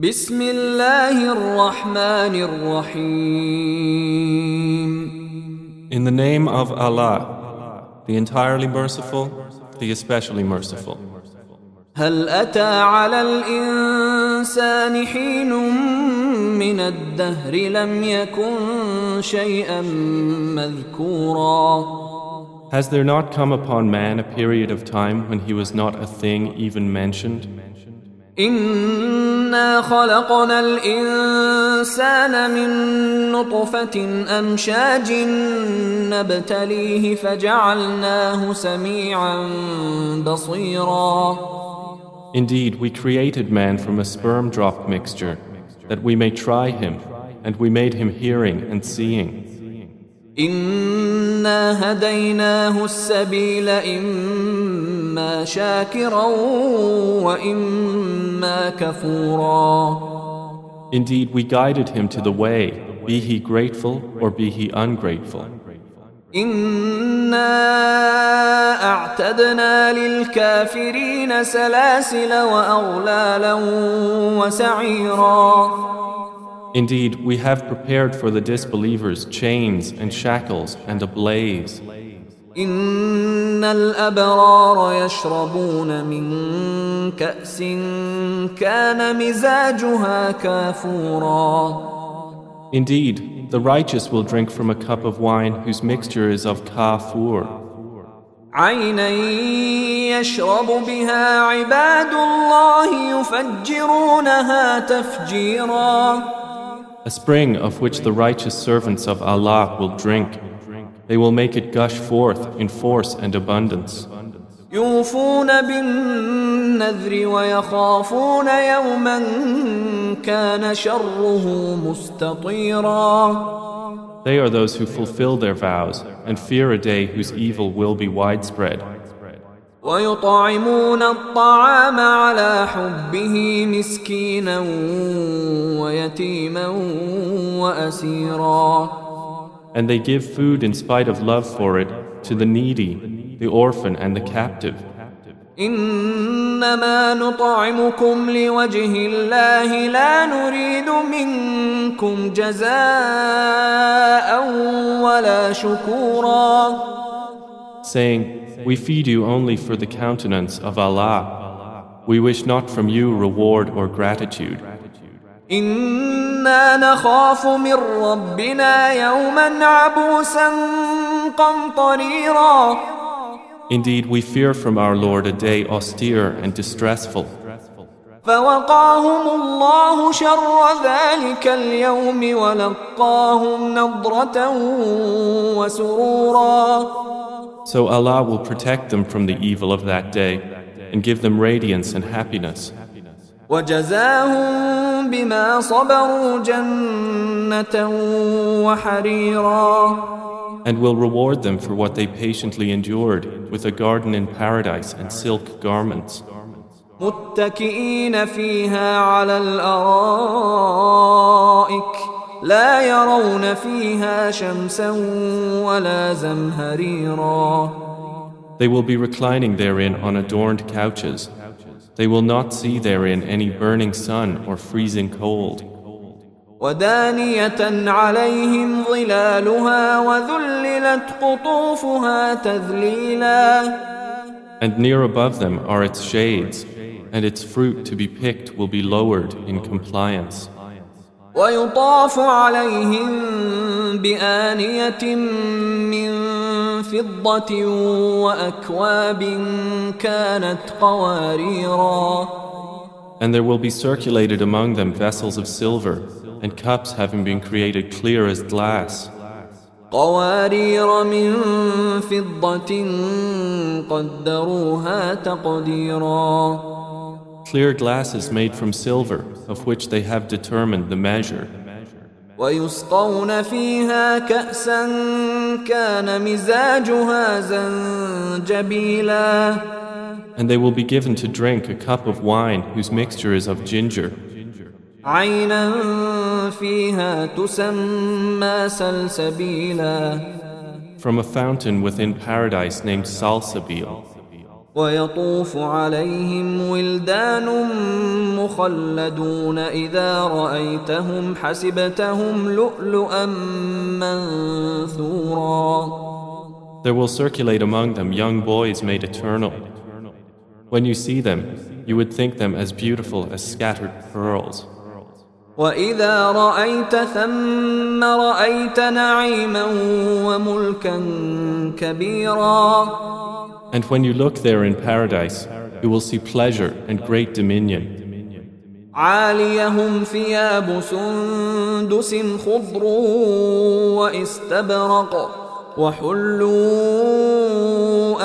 بسم الله الرحمن الرحيم In the name of Allah, the entirely merciful, the especially merciful. هل أتى على الإنسان حين من الدهر لم يكن شيئا مذكورا Has there not come upon man a period of time when he was not a thing even mentioned? إنا خلقنا الإنسان من نطفة أمشاج نبتليه فجعلناه سميعا بصيرا Indeed, we created man from a sperm drop mixture, that we may try him, and we made him hearing and seeing. إنا هديناه السبيل إما شاكرا وإما كفورا Indeed, we guided him to the way, be he grateful or be he ungrateful. إنا أعتدنا للكافرين سلاسل وأغلالا وسعيرا Indeed, we have prepared for the disbelievers chains and shackles and a blaze. إن الأبرار يشربون من كأس كان مزاجها كافورا Indeed, the righteous will drink from a cup of wine whose mixture is of kafur, عينا يشرب بها عباد الله يفجرونها تفجيرا a spring of which the righteous servants of Allah will drink. They will make it gush forth in force and abundance. يوفون بالنذر ويخافون يوما كان شره مستطيرا They are those who fulfill their vows and fear a day whose evil will be widespread. ويطعمون الطعام على حبه مسكينا ويتيما وأسيرا And they give food in spite of love for it to the needy, the orphan, and the captive. إنما نطعمكم لوجه الله لا نريد منكم جزاء ولا شكورا saying, We feed you only for the countenance of Allah. We wish not from you reward or gratitude. انا نخاف من ربنا يوما عبوسا قمطريرا Indeed, we fear from our Lord a day austere and distressful. فوقاهم الله شر ذلك اليوم ولقاهم نضرة وسرورا So Allah will protect them from the evil of that day and give them radiance and happiness. وجزاهم بما صبروا جنة وحريرا And will reward them for what they patiently endured with a garden in paradise and silk garments. متكئين فيها على الأرائك لا يرون فيها شمسا ولا زمهريرا They will be reclining therein on adorned couches. They will not see therein any burning sun or freezing cold. ودانية عليهم ظلالها وذللت قطوفها تذليلا And near above them are its shades, and its fruit to be picked will be lowered in compliance. ويطاف عليهم بآنية من فضة وأكواب كانت قواريرا And there will be circulated among them vessels of silver, and cups having been created clear as glass, قوارير من فضة قدروها تقديرا clear glasses made from silver, of which they have determined the measure. ويسقون فيها كأسا كان مزاجها زنجبيلا And they will be given to drink a cup of wine whose mixture is of ginger, عينا فيها تسمى سلسبيلا from a fountain within paradise named Salsabil. ويطوف عليهم ولدان مخلدون إذا رأيتهم حسبتهم لؤلؤا منثورا There will circulate among them young boys made eternal. When you see them, you would think them as beautiful as scattered pearls. وإذا رأيت ثم رأيت نعيما وملكا كبيرا And when you look there in paradise, you will see pleasure and great dominion. عاليهم ثياب سندس خضر واستبرق وحلوا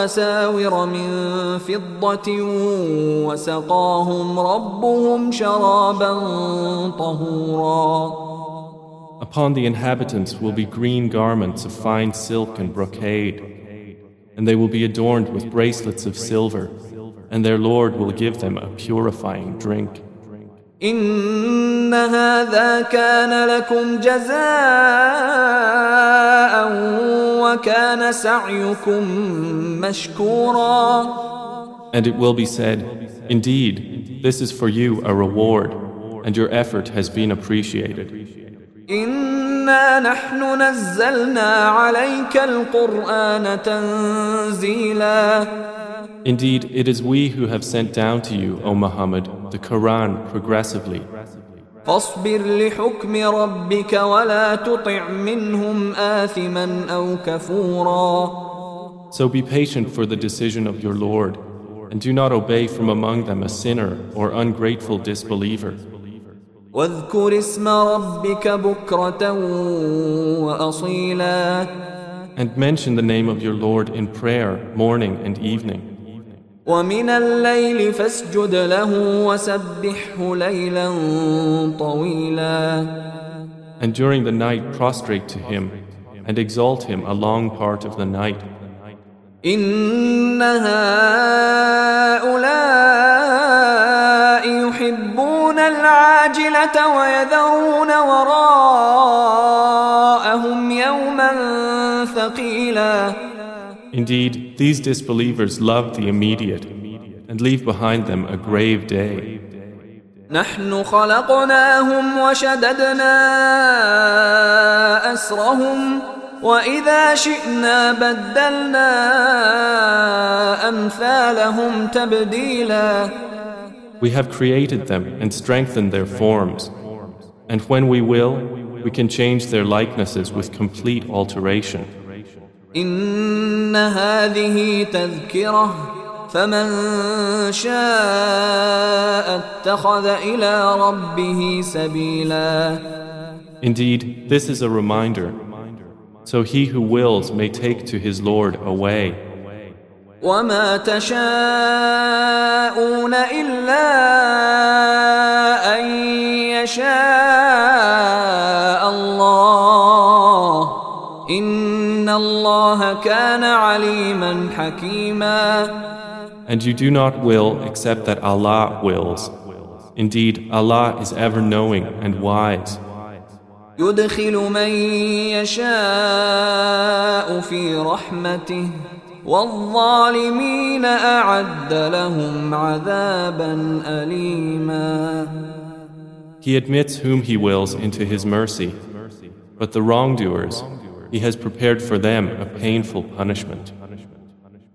أساور من فضة وسقاهم ربهم شرابا طهورا Upon the inhabitants will be green garments of fine silk and brocade, and they will be adorned with bracelets of silver, and their Lord will give them a purifying drink. إن هذا كان لكم جزاء وكان سعيكم مشكورا And it will be said, Indeed, this is for you a reward, and your effort has been appreciated. إنا نحن نزلنا عليك القرآن تنزيلا Indeed, it is we who have sent down to you, O Muhammad, the Quran progressively. فاصبر لحكم ربك ولا تطع منهم آثما أو كفورا So be patient for the decision of your Lord, and do not obey from among them a sinner or ungrateful disbeliever. واذكر اسم ربك بكرة وأصيلا And mention the name of your Lord in prayer, morning and evening. ومن الليل فاسجد له وسبحه ليلا طويلا And during the night prostrate to him, and exalt him a long part of the night. إن هؤلاء يحبون العاجلة ويذرون وراءهم يوما ثقيلا Indeed, these disbelievers love the immediate and leave behind them a grave day. نحن خلقناهم وشددنا أسرهم وإذا شئنا بدلنا أمثالهم تبديلا We have created them and strengthened their forms. And when we will, we can change their likenesses with complete alteration. إن هذه تذكرة فمن شاء اتخذ إلى ربه سبيلا Indeed, this is a reminder. So he who wills may take to his Lord a way. وما تشاءون إلا أن يشاء الله إن الله كان عليما حكيما And you do not will except that Allah wills. Indeed, Allah is ever knowing and wise. يدخل من يشاء في رحمته والظالمين أعد لهم عذابا أليما He admits whom He wills into His mercy, but the wrongdoers, He has prepared for them a painful punishment.